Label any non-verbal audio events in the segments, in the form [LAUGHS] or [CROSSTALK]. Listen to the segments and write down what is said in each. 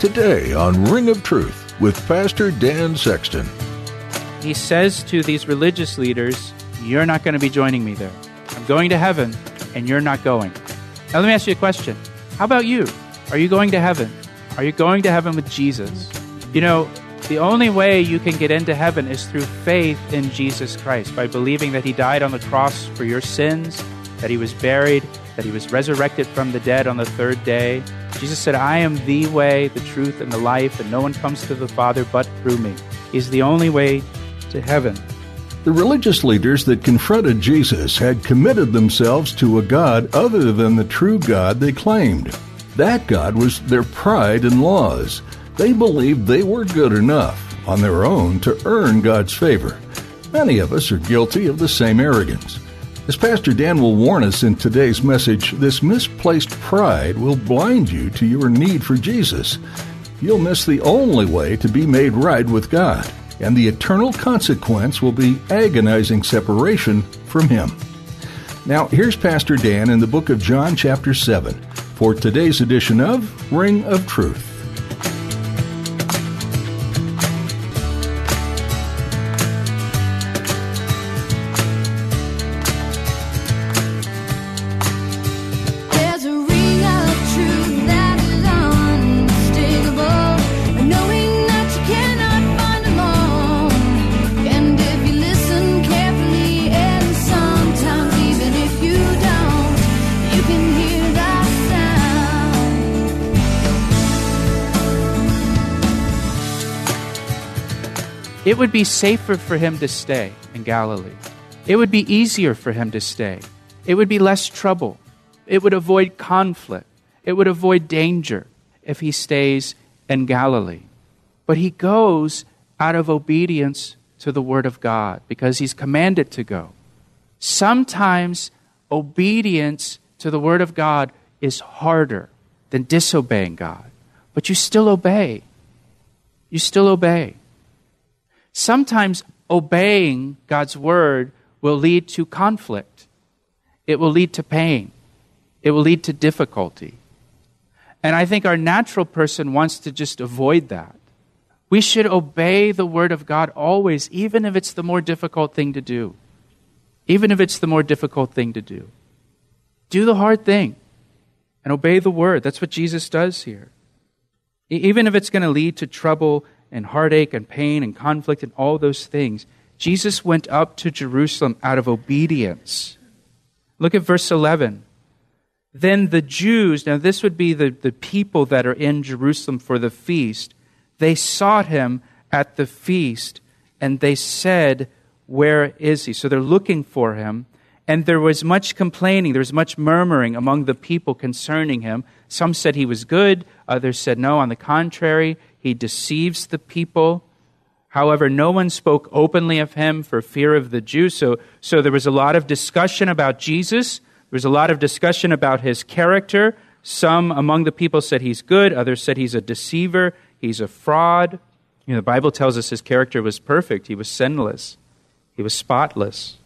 Today on Ring of Truth with Pastor Dan Sexton. He says to these religious leaders, You're not going to be joining me there. I'm going to heaven, and you're not going. Now, let me ask you a question. How about you? Are you going to heaven? Are you going to heaven with Jesus? You know, the only way you can get into heaven is through faith in Jesus Christ, by believing that He died on the cross for your sins, that He was buried, that He was resurrected from the dead on the third day. Jesus said, I am the way, the truth, and the life, and no one comes to the Father but through me. He's the only way to heaven. The religious leaders that confronted Jesus had committed themselves to a God other than the true God they claimed. That God was their pride and laws. They believed they were good enough on their own to earn God's favor. Many of us are guilty of the same arrogance. As Pastor Dan will warn us in today's message, this misplaced pride will blind you to your need for Jesus. You'll miss the only way to be made right with God, and the eternal consequence will be agonizing separation from Him. Now, here's Pastor Dan in the book of John, chapter 7, for today's edition of Ring of Truth. Would be safer for him to stay in Galilee. It would be easier for him to stay. It would be less trouble. It would avoid conflict. It would avoid danger if he stays in Galilee. But he goes out of obedience to the Word of God because he's commanded to go. Sometimes obedience to the Word of God is harder than disobeying God, but you still obey. You still obey. Sometimes obeying God's Word will lead to conflict, it will lead to pain it will lead to difficulty. And I think our natural person wants to just avoid that. We should obey the Word of God always, even if it's the more difficult thing to do. Even if it's the more difficult thing to do. Do the hard thing and obey the Word. That's what Jesus does here. Even if it's going to lead to trouble and heartache and pain and conflict and all those things, Jesus went up to Jerusalem out of obedience. Look at verse 11. Then the Jews, now this would be the, the people that are in Jerusalem for the feast, they sought him at the feast and they said, Where is he? So they're looking for him. And there was much complaining, there was much murmuring among the people concerning him. Some said he was good, others said, No, on the contrary, he deceives the people. However, no one spoke openly of him for fear of the Jews. So, so there was a lot of discussion about Jesus. There was a lot of discussion about his character. Some among the people said he's good, others said he's a deceiver, he's a fraud. You know, the Bible tells us his character was perfect, he was sinless, he was spotless.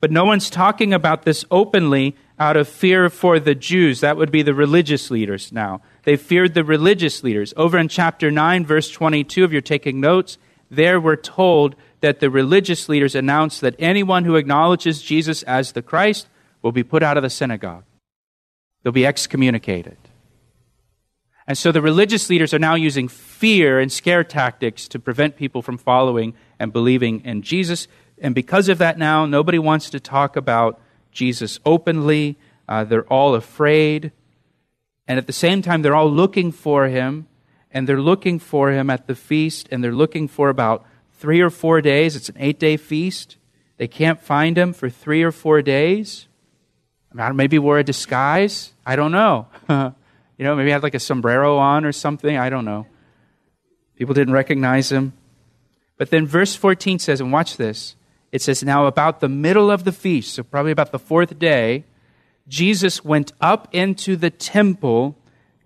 But no one's talking about this openly out of fear for the Jews. That would be the religious leaders now. They feared the religious leaders. Over in chapter 9, verse 22, if you're taking notes, there we're told that the religious leaders announced that anyone who acknowledges Jesus as the Christ will be put out of the synagogue. They'll be excommunicated. And so the religious leaders are now using fear and scare tactics to prevent people from following and believing in Jesus. And because of that, now nobody wants to talk about Jesus openly. Uh, they're all afraid. And at the same time, they're all looking for him. And they're looking for him at the feast. And they're looking for about three or four days. It's an eight day feast. They can't find him for three or four days. Maybe wore a disguise. I don't know. [LAUGHS] you know, maybe had like a sombrero on or something. I don't know. People didn't recognize him. But then verse 14 says, and watch this it says, Now about the middle of the feast, so probably about the fourth day, Jesus went up into the temple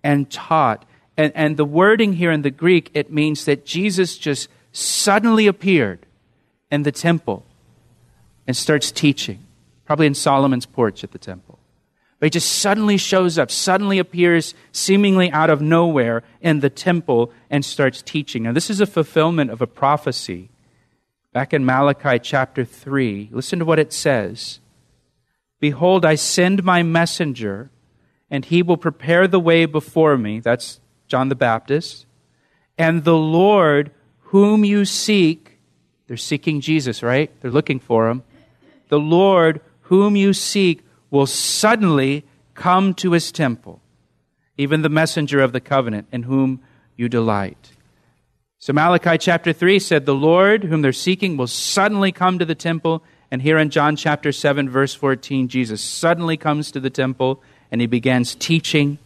and taught. And, and the wording here in the Greek, it means that Jesus just suddenly appeared in the temple and starts teaching, probably in Solomon's porch at the temple. But he just suddenly shows up, suddenly appears seemingly out of nowhere in the temple and starts teaching. Now, this is a fulfillment of a prophecy back in Malachi chapter 3. Listen to what it says Behold, I send my messenger, and he will prepare the way before me. That's John the Baptist. And the Lord whom you seek, they're seeking Jesus, right? They're looking for him. The Lord whom you seek will suddenly come to his temple, even the messenger of the covenant in whom you delight. So Malachi chapter 3 said, The Lord whom they're seeking will suddenly come to the temple. And here in John chapter 7, verse 14, Jesus suddenly comes to the temple and he begins teaching.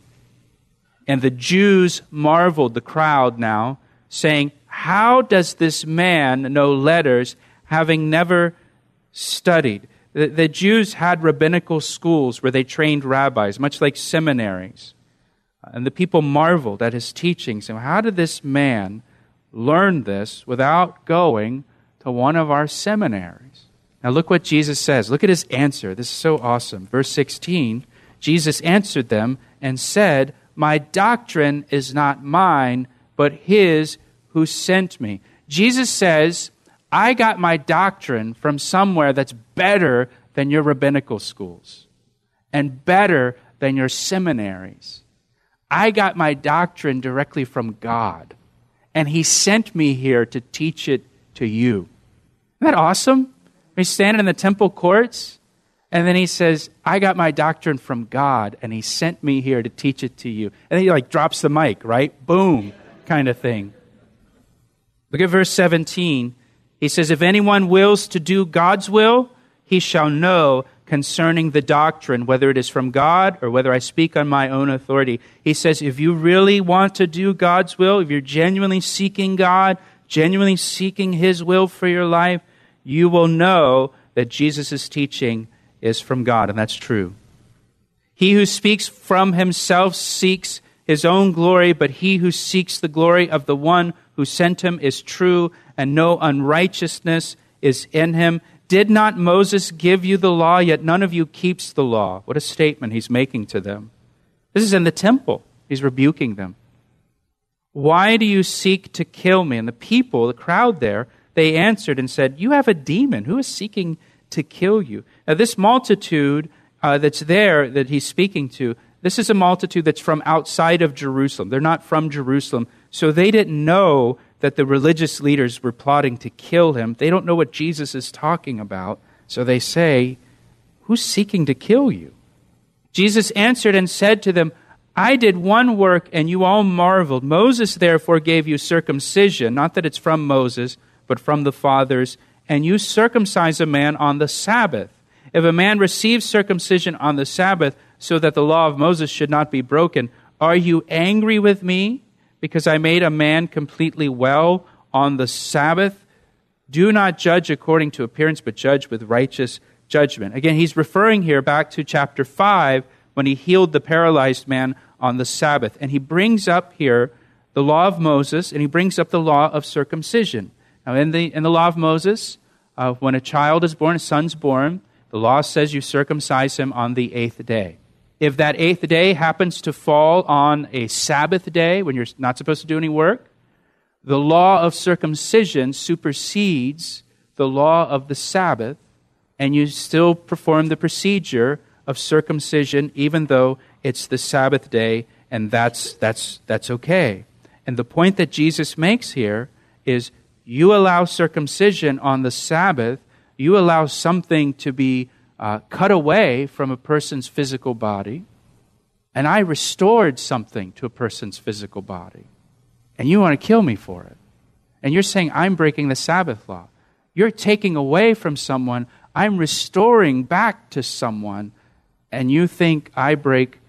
And the Jews marveled, the crowd now, saying, How does this man know letters, having never studied? The, the Jews had rabbinical schools where they trained rabbis, much like seminaries. And the people marveled at his teachings. And how did this man learn this without going to one of our seminaries? Now, look what Jesus says. Look at his answer. This is so awesome. Verse 16 Jesus answered them and said, My doctrine is not mine, but his who sent me. Jesus says, I got my doctrine from somewhere that's better than your rabbinical schools and better than your seminaries. I got my doctrine directly from God, and He sent me here to teach it to you. Isn't that awesome? He's standing in the temple courts, and then he says, I got my doctrine from God, and He sent me here to teach it to you. And he like drops the mic, right? Boom, kind of thing. Look at verse 17. He says, If anyone wills to do God's will, he shall know concerning the doctrine, whether it is from God or whether I speak on my own authority. He says, If you really want to do God's will, if you're genuinely seeking God, genuinely seeking His will for your life, you will know that Jesus' teaching is from God, and that's true. He who speaks from himself seeks his own glory, but he who seeks the glory of the one who sent him is true, and no unrighteousness is in him. Did not Moses give you the law, yet none of you keeps the law? What a statement he's making to them. This is in the temple. He's rebuking them. Why do you seek to kill me? And the people, the crowd there, they answered and said, You have a demon. Who is seeking to kill you? Now, this multitude uh, that's there that he's speaking to, this is a multitude that's from outside of Jerusalem. They're not from Jerusalem. So they didn't know that the religious leaders were plotting to kill him. They don't know what Jesus is talking about. So they say, Who's seeking to kill you? Jesus answered and said to them, I did one work and you all marveled. Moses therefore gave you circumcision, not that it's from Moses, but from the fathers, and you circumcise a man on the Sabbath. If a man receives circumcision on the Sabbath so that the law of Moses should not be broken, are you angry with me because I made a man completely well on the Sabbath? Do not judge according to appearance, but judge with righteous judgment. Again, he's referring here back to chapter 5 when he healed the paralyzed man on the Sabbath. And he brings up here the law of Moses and he brings up the law of circumcision. Now, in the, in the law of Moses, uh, when a child is born, a son's born, the law says you circumcise him on the eighth day. If that eighth day happens to fall on a Sabbath day when you're not supposed to do any work, the law of circumcision supersedes the law of the Sabbath, and you still perform the procedure of circumcision even though it's the Sabbath day, and that's, that's, that's okay. And the point that Jesus makes here is you allow circumcision on the Sabbath, you allow something to be uh, cut away from a person's physical body, and I restored something to a person's physical body, and you want to kill me for it. And you're saying I'm breaking the Sabbath law. You're taking away from someone, I'm restoring back to someone, and you think I break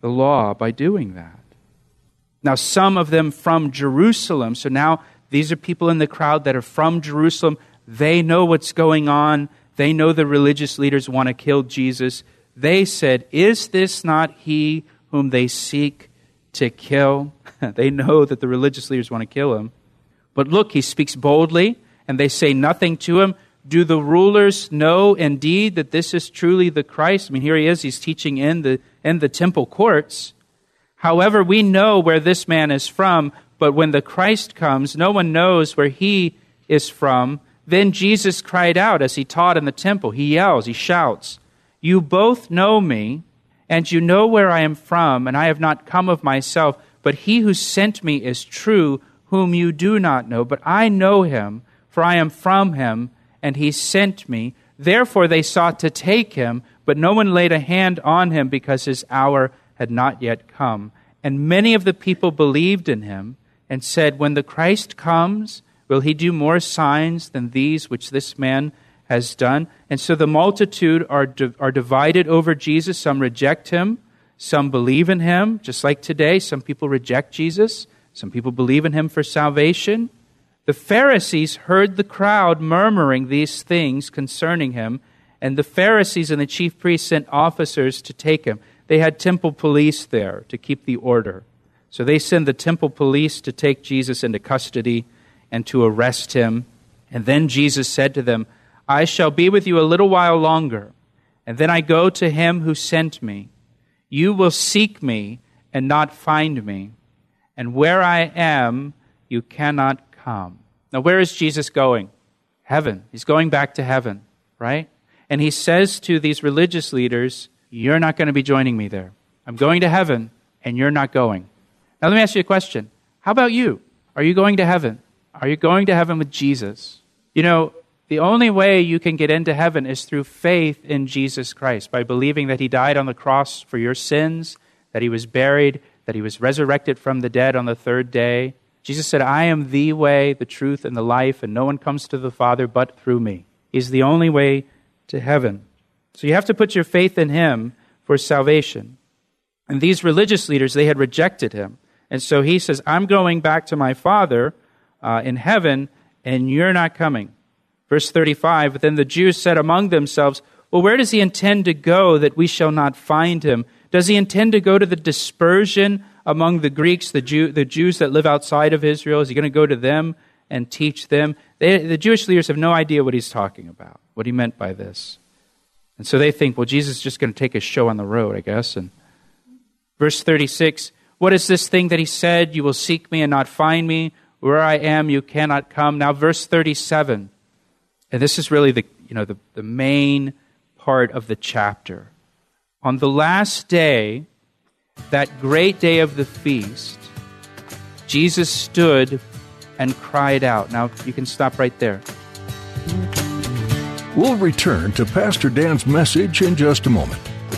the law by doing that. Now, some of them from Jerusalem. So now these are people in the crowd that are from Jerusalem. They know what's going on. They know the religious leaders want to kill Jesus. They said, Is this not he whom they seek to kill? [LAUGHS] they know that the religious leaders want to kill him. But look, he speaks boldly, and they say nothing to him. Do the rulers know indeed that this is truly the Christ? I mean, here he is, he's teaching in the, in the temple courts. However, we know where this man is from, but when the Christ comes, no one knows where he is from. Then Jesus cried out as he taught in the temple. He yells, he shouts, You both know me, and you know where I am from, and I have not come of myself, but he who sent me is true, whom you do not know. But I know him, for I am from him, and he sent me. Therefore they sought to take him, but no one laid a hand on him because his hour had not yet come. And many of the people believed in him and said, When the Christ comes, will he do more signs than these which this man has done? And so the multitude are, di- are divided over Jesus. Some reject him, some believe in him, just like today. Some people reject Jesus, some people believe in him for salvation. The Pharisees heard the crowd murmuring these things concerning him, and the Pharisees and the chief priests sent officers to take him. They had temple police there to keep the order. So they send the temple police to take Jesus into custody and to arrest him. And then Jesus said to them, I shall be with you a little while longer, and then I go to him who sent me. You will seek me and not find me, and where I am, you cannot come. Now, where is Jesus going? Heaven. He's going back to heaven, right? And he says to these religious leaders, You're not going to be joining me there. I'm going to heaven, and you're not going. Now, let me ask you a question. How about you? Are you going to heaven? Are you going to heaven with Jesus? You know, the only way you can get into heaven is through faith in Jesus Christ, by believing that he died on the cross for your sins, that he was buried, that he was resurrected from the dead on the third day. Jesus said, I am the way, the truth, and the life, and no one comes to the Father but through me. He's the only way to heaven. So you have to put your faith in him for salvation. And these religious leaders, they had rejected him. And so he says, I'm going back to my Father uh, in heaven, and you're not coming. Verse 35 But then the Jews said among themselves, Well, where does he intend to go that we shall not find him? Does he intend to go to the dispersion among the Greeks, the, Jew, the Jews that live outside of Israel? Is he going to go to them and teach them? They, the Jewish leaders have no idea what he's talking about, what he meant by this. And so they think, well, Jesus is just going to take a show on the road, I guess. And verse 36 What is this thing that he said? You will seek me and not find me. Where I am, you cannot come. Now, verse 37. And this is really the, you know, the, the main part of the chapter. On the last day, that great day of the feast, Jesus stood and cried out. Now, you can stop right there. We'll return to Pastor Dan's message in just a moment.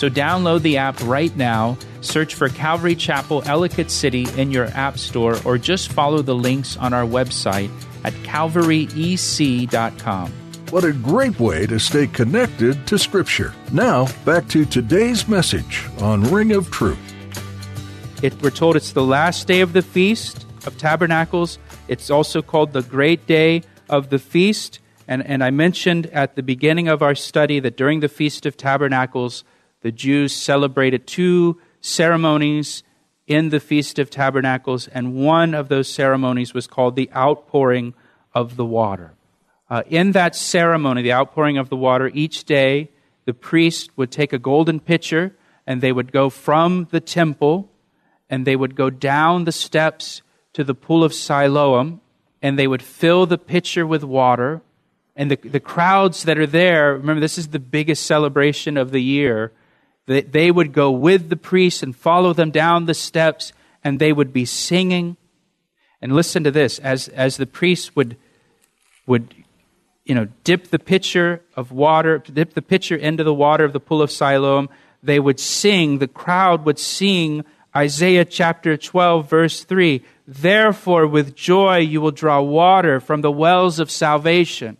So download the app right now, search for Calvary Chapel Ellicott City in your app store, or just follow the links on our website at calvaryec.com. What a great way to stay connected to Scripture. Now, back to today's message on Ring of Truth. It, we're told it's the last day of the Feast of Tabernacles. It's also called the Great Day of the Feast. And, and I mentioned at the beginning of our study that during the Feast of Tabernacles, the Jews celebrated two ceremonies in the Feast of Tabernacles, and one of those ceremonies was called the outpouring of the water. Uh, in that ceremony, the outpouring of the water, each day the priest would take a golden pitcher and they would go from the temple and they would go down the steps to the pool of Siloam and they would fill the pitcher with water. And the, the crowds that are there, remember, this is the biggest celebration of the year. They, they would go with the priests and follow them down the steps and they would be singing And listen to this as, as the priests would, would you know, dip the pitcher of water, dip the pitcher into the water of the pool of Siloam, they would sing, the crowd would sing Isaiah chapter 12, verse 3 Therefore, with joy you will draw water from the wells of salvation.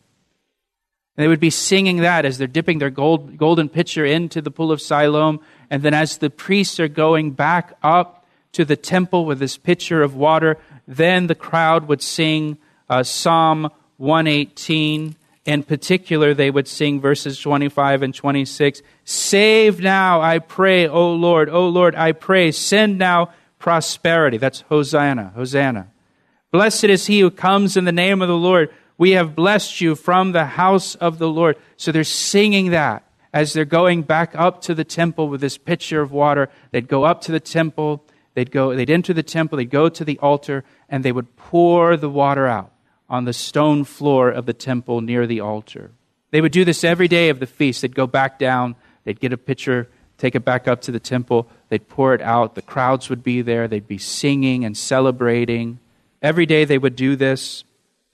And they would be singing that as they're dipping their gold, golden pitcher into the pool of Siloam. And then as the priests are going back up to the temple with this pitcher of water, then the crowd would sing uh, Psalm 118. In particular, they would sing verses 25 and 26 Save now, I pray, O Lord, O Lord, I pray, send now prosperity. That's Hosanna, Hosanna. Blessed is he who comes in the name of the Lord. We have blessed you from the house of the Lord. So they're singing that as they're going back up to the temple with this pitcher of water. They'd go up to the temple, they'd go, they'd enter the temple, they'd go to the altar, and they would pour the water out on the stone floor of the temple near the altar. They would do this every day of the feast. They'd go back down, they'd get a pitcher, take it back up to the temple, they'd pour it out. The crowds would be there, they'd be singing and celebrating. Every day they would do this,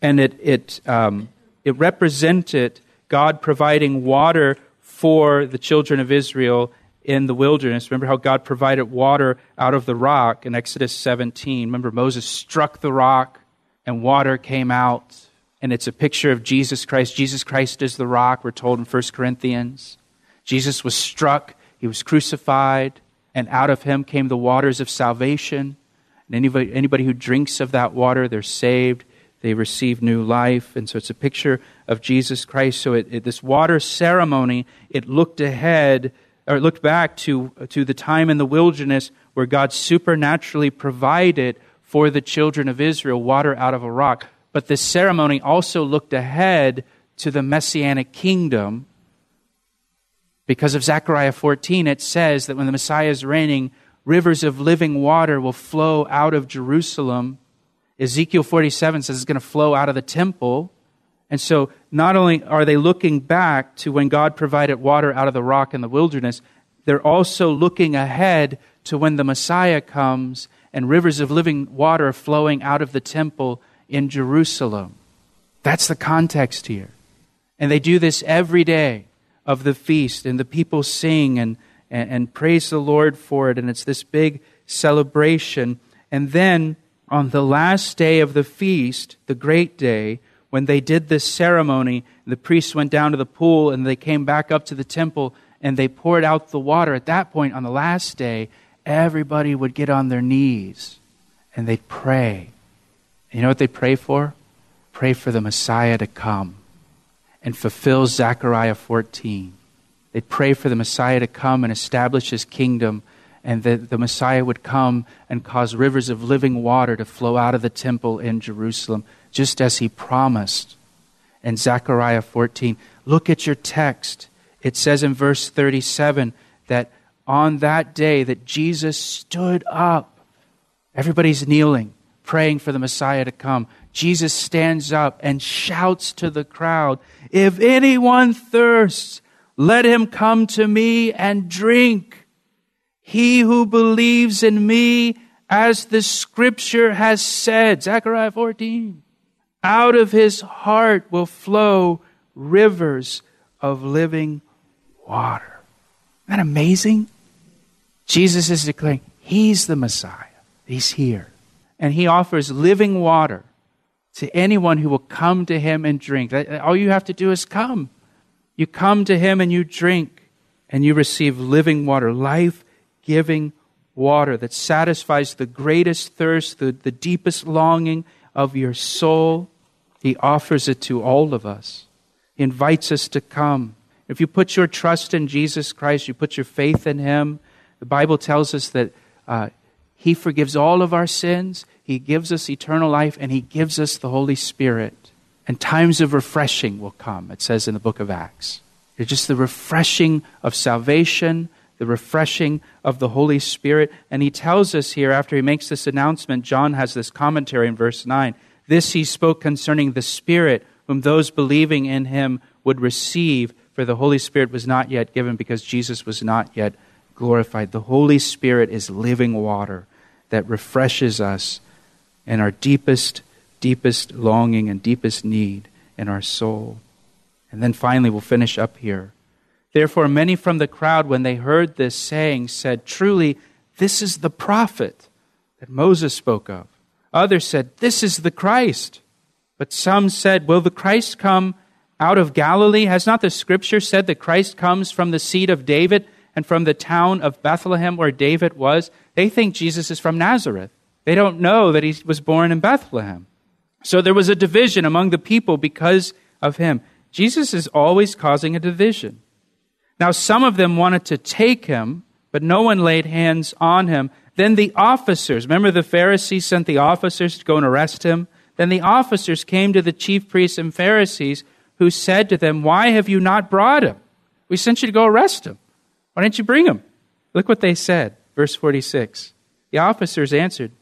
and it, it, um, it represented God providing water for the children of Israel in the wilderness. Remember how God provided water out of the rock in Exodus 17. Remember, Moses struck the rock and water came out. And it's a picture of Jesus Christ. Jesus Christ is the rock, we're told in 1 Corinthians. Jesus was struck, he was crucified, and out of him came the waters of salvation. And anybody, anybody who drinks of that water, they're saved, they receive new life. And so it's a picture of Jesus Christ. So it, it, this water ceremony, it looked ahead, or it looked back to, to the time in the wilderness where God supernaturally provided for the children of Israel water out of a rock. But this ceremony also looked ahead to the messianic kingdom. Because of Zechariah 14, it says that when the Messiah is reigning, rivers of living water will flow out of Jerusalem. Ezekiel 47 says it's going to flow out of the temple. And so, not only are they looking back to when God provided water out of the rock in the wilderness, they're also looking ahead to when the Messiah comes and rivers of living water flowing out of the temple in Jerusalem. That's the context here. And they do this every day of the feast, and the people sing and, and, and praise the Lord for it, and it's this big celebration. And then on the last day of the feast, the great day, when they did this ceremony, the priests went down to the pool and they came back up to the temple and they poured out the water. At that point, on the last day, everybody would get on their knees and they'd pray. You know what they pray for? Pray for the Messiah to come and fulfill Zechariah 14. They'd pray for the Messiah to come and establish his kingdom, and that the Messiah would come and cause rivers of living water to flow out of the temple in Jerusalem, just as he promised in Zechariah 14. Look at your text. It says in verse 37 that on that day that Jesus stood up. Everybody's kneeling, praying for the Messiah to come. Jesus stands up and shouts to the crowd, If anyone thirsts, let him come to me and drink. He who believes in me, as the scripture has said, Zechariah 14, out of his heart will flow rivers of living water. Isn't that amazing? Jesus is declaring he's the Messiah. He's here. And he offers living water to anyone who will come to him and drink. All you have to do is come. You come to him and you drink, and you receive living water, life giving water that satisfies the greatest thirst, the, the deepest longing of your soul. He offers it to all of us. He invites us to come. If you put your trust in Jesus Christ, you put your faith in him, the Bible tells us that uh, He forgives all of our sins, He gives us eternal life, and He gives us the Holy Spirit. And times of refreshing will come, it says in the book of Acts. It's just the refreshing of salvation, the refreshing of the Holy Spirit. And he tells us here, after he makes this announcement, John has this commentary in verse 9. This he spoke concerning the Spirit, whom those believing in him would receive, for the Holy Spirit was not yet given because Jesus was not yet glorified. The Holy Spirit is living water that refreshes us in our deepest, deepest longing and deepest need in our soul. And then finally, we'll finish up here. Therefore, many from the crowd, when they heard this saying, said, Truly, this is the prophet that Moses spoke of. Others said, This is the Christ. But some said, Will the Christ come out of Galilee? Has not the scripture said that Christ comes from the seed of David and from the town of Bethlehem where David was? They think Jesus is from Nazareth. They don't know that he was born in Bethlehem. So there was a division among the people because of him. Jesus is always causing a division. Now, some of them wanted to take him, but no one laid hands on him. Then the officers, remember the Pharisees sent the officers to go and arrest him? Then the officers came to the chief priests and Pharisees, who said to them, Why have you not brought him? We sent you to go arrest him. Why didn't you bring him? Look what they said. Verse 46. The officers answered,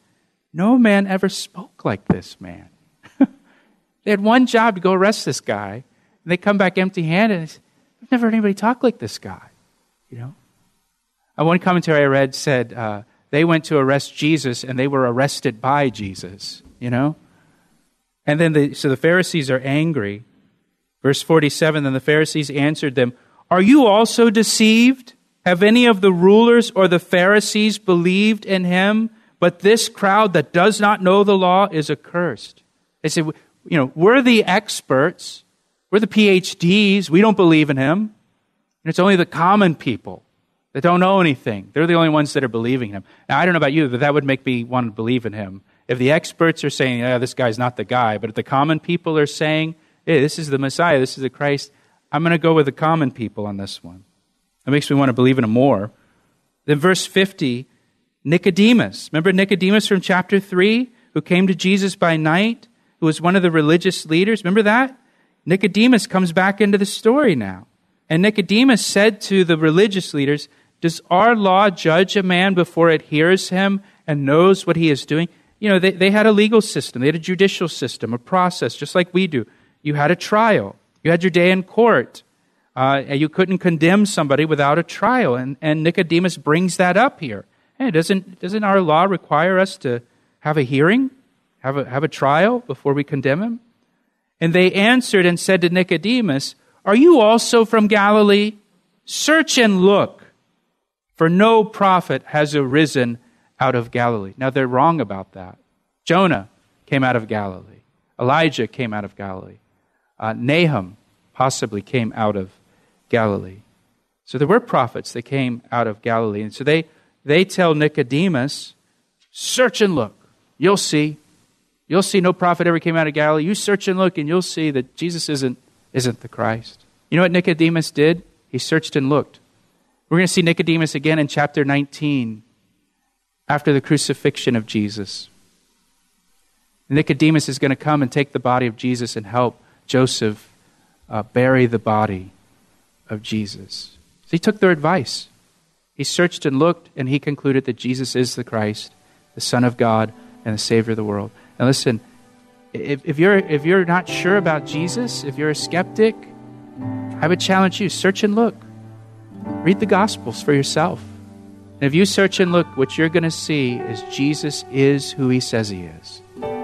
No man ever spoke like this man. [LAUGHS] they had one job to go arrest this guy, and they come back empty handed. I've never heard anybody talk like this guy. You know? Uh, one commentary I read said uh, they went to arrest Jesus and they were arrested by Jesus. You know? And then the, so the Pharisees are angry. Verse 47 Then the Pharisees answered them, Are you also deceived? Have any of the rulers or the Pharisees believed in him? But this crowd that does not know the law is accursed. They said, You know, we're the experts. We're the PhDs. We don't believe in him. And it's only the common people that don't know anything. They're the only ones that are believing him. Now, I don't know about you, but that would make me want to believe in him. If the experts are saying, yeah, this guy's not the guy, but if the common people are saying, hey, this is the Messiah, this is the Christ, I'm going to go with the common people on this one. That makes me want to believe in him more. Then, verse 50, Nicodemus. Remember Nicodemus from chapter 3, who came to Jesus by night, who was one of the religious leaders? Remember that? Nicodemus comes back into the story now. And Nicodemus said to the religious leaders, Does our law judge a man before it hears him and knows what he is doing? You know, they, they had a legal system, they had a judicial system, a process, just like we do. You had a trial, you had your day in court. Uh, and you couldn't condemn somebody without a trial. And, and Nicodemus brings that up here. Hey, doesn't, doesn't our law require us to have a hearing, have a, have a trial before we condemn him? And they answered and said to Nicodemus, Are you also from Galilee? Search and look, for no prophet has arisen out of Galilee. Now they're wrong about that. Jonah came out of Galilee, Elijah came out of Galilee, uh, Nahum possibly came out of Galilee. So there were prophets that came out of Galilee. And so they, they tell Nicodemus, Search and look. You'll see. You'll see no prophet ever came out of Galilee. You search and look, and you'll see that Jesus isn't, isn't the Christ. You know what Nicodemus did? He searched and looked. We're going to see Nicodemus again in chapter 19 after the crucifixion of Jesus. Nicodemus is going to come and take the body of Jesus and help Joseph uh, bury the body of Jesus. So he took their advice. He searched and looked, and he concluded that Jesus is the Christ, the Son of God, and the Savior of the world. Now, listen, if, if, you're, if you're not sure about Jesus, if you're a skeptic, I would challenge you search and look. Read the Gospels for yourself. And if you search and look, what you're going to see is Jesus is who he says he is.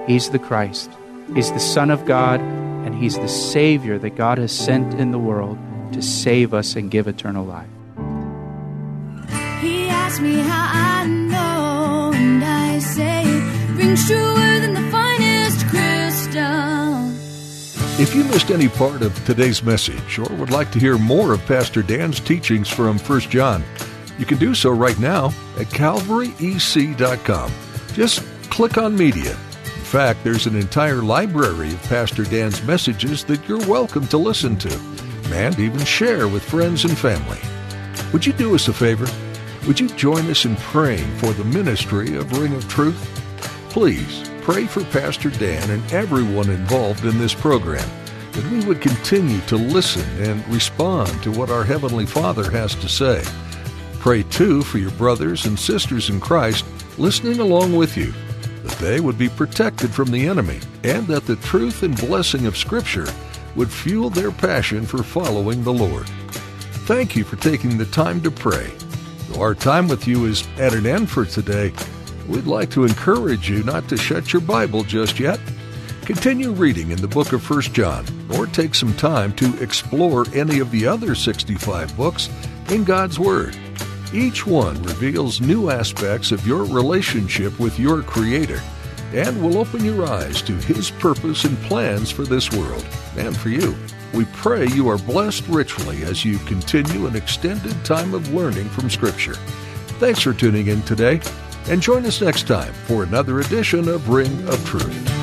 He's the Christ, He's the Son of God, and He's the Savior that God has sent in the world to save us and give eternal life. He asked me how I If you missed any part of today's message or would like to hear more of Pastor Dan's teachings from 1 John, you can do so right now at calvaryec.com. Just click on media. In fact, there's an entire library of Pastor Dan's messages that you're welcome to listen to and even share with friends and family. Would you do us a favor? Would you join us in praying for the ministry of Ring of Truth? Please pray for Pastor Dan and everyone involved in this program that we would continue to listen and respond to what our Heavenly Father has to say. Pray too for your brothers and sisters in Christ listening along with you, that they would be protected from the enemy, and that the truth and blessing of Scripture would fuel their passion for following the Lord. Thank you for taking the time to pray. Our time with you is at an end for today, We'd like to encourage you not to shut your Bible just yet. Continue reading in the book of 1 John, or take some time to explore any of the other 65 books in God's Word. Each one reveals new aspects of your relationship with your Creator and will open your eyes to His purpose and plans for this world and for you. We pray you are blessed richly as you continue an extended time of learning from Scripture. Thanks for tuning in today, and join us next time for another edition of Ring of Truth.